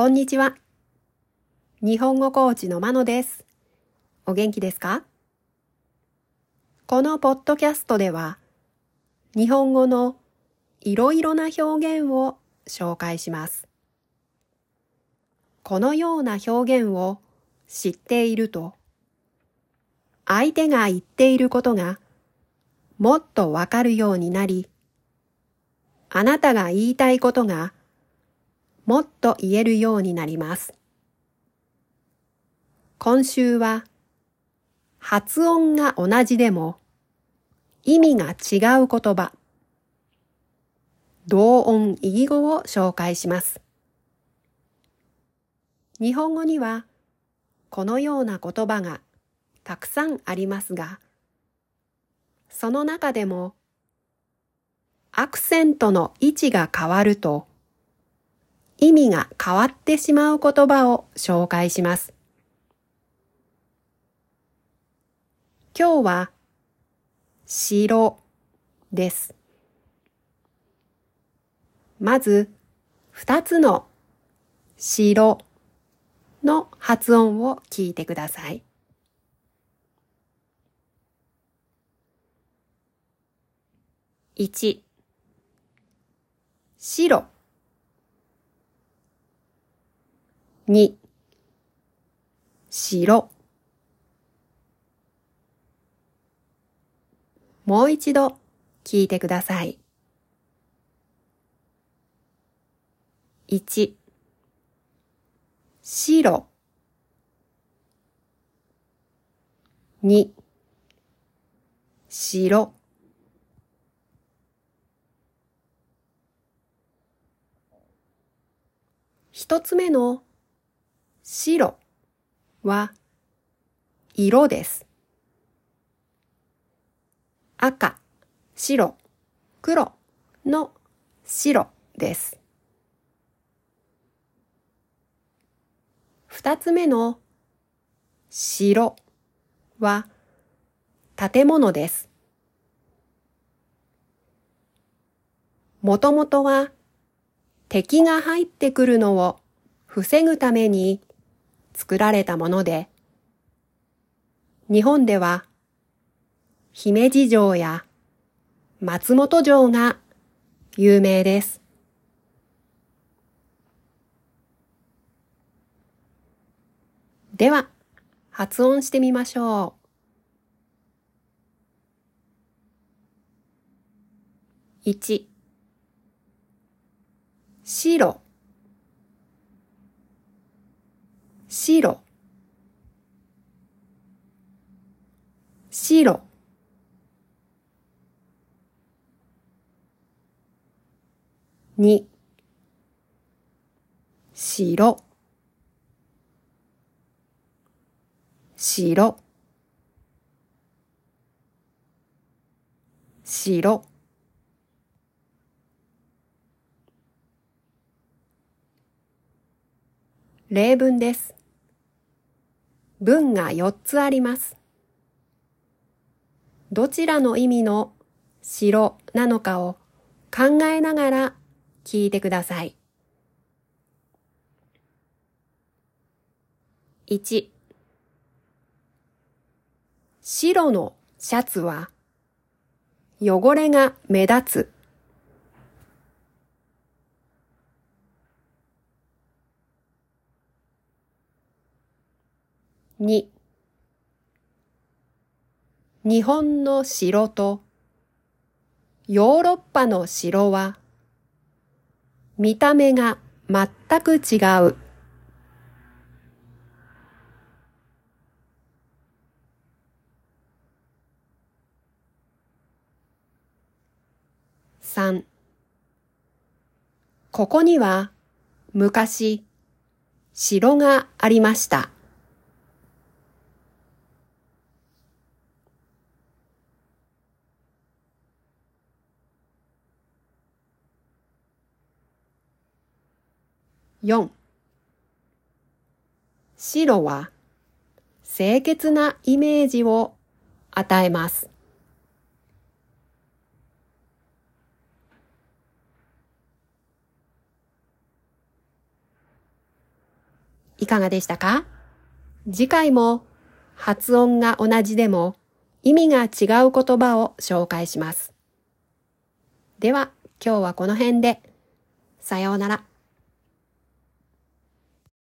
こんにちは。日本語コーチのまのです。お元気ですか？このポッドキャストでは、日本語のいろいろな表現を紹介します。このような表現を知っていると、相手が言っていることがもっとわかるようになり、あなたが言いたいことがもっと言えるようになります。今週は発音が同じでも意味が違う言葉、同音異義語を紹介します。日本語にはこのような言葉がたくさんありますが、その中でもアクセントの位置が変わると意味が変わってしまう言葉を紹介します。今日は城です。まず二つの城の発音を聞いてください。1白2白もう一度聞いてください。1白2白一つ目の白は色です。赤、白、黒の白です。二つ目の白は建物です。もともとは敵が入ってくるのを防ぐために作られたもので、日本では姫路城や松本城が有名です。では、発音してみましょう。1白白。白。に。白。白。白。例文です。文が4つあります。どちらの意味の城なのかを考えながら聞いてください。1白のシャツは汚れが目立つ。2日本の城とヨーロッパの城は見た目が全く違う。3ここには昔城がありました。4白は清潔なイメージを与えます。いかがでしたか？次回も発音が同じでも意味が違う言葉を紹介します。では今日はこの辺で。さようなら。